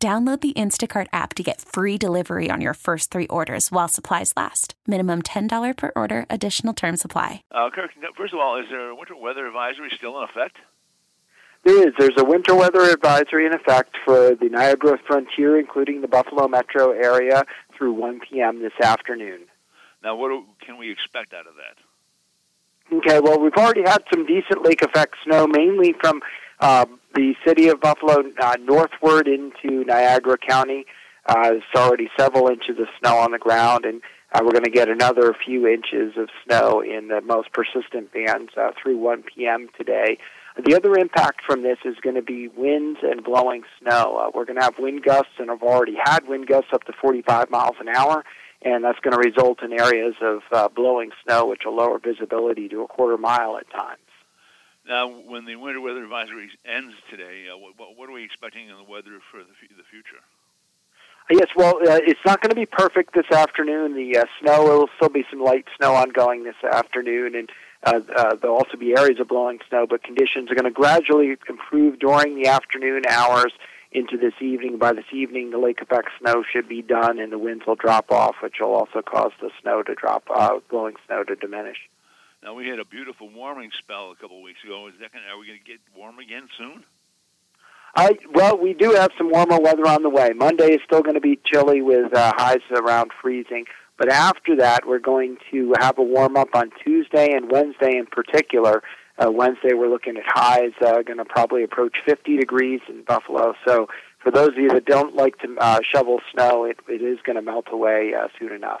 Download the Instacart app to get free delivery on your first three orders while supplies last. Minimum $10 per order, additional term supply. Uh, Kirk, first of all, is there a winter weather advisory still in effect? There is. There's a winter weather advisory in effect for the Niagara Frontier, including the Buffalo metro area, through 1 p.m. this afternoon. Now, what do, can we expect out of that? Okay, well, we've already had some decent lake effect snow, mainly from uh, the city of Buffalo uh, northward into Niagara County. Uh, there's already several inches of snow on the ground, and uh, we're going to get another few inches of snow in the most persistent bands uh, through 1 p.m. today. The other impact from this is going to be winds and blowing snow. Uh, we're going to have wind gusts, and have already had wind gusts up to 45 miles an hour, and that's going to result in areas of uh, blowing snow, which will lower visibility to a quarter mile at times. Now, when the winter weather advisory ends today, uh, what, what, are we expecting in the weather for the, f- the future? Yes, well, uh, it's not going to be perfect this afternoon. The uh, snow will still be some light snow ongoing this afternoon, and uh, uh, there'll also be areas of blowing snow. But conditions are going to gradually improve during the afternoon hours into this evening. By this evening, the lake effect snow should be done, and the winds will drop off, which will also cause the snow to drop, uh, blowing snow to diminish. Now we had a beautiful warming spell a couple of weeks ago. Is that gonna, are we going to get warm again soon? I well, we do have some warmer weather on the way. Monday is still going to be chilly with uh, highs around freezing, but after that, we're going to have a warm up on Tuesday and Wednesday in particular. Uh, Wednesday, we're looking at highs uh, going to probably approach 50 degrees in Buffalo. So, for those of you that don't like to uh, shovel snow, it, it is going to melt away uh, soon enough.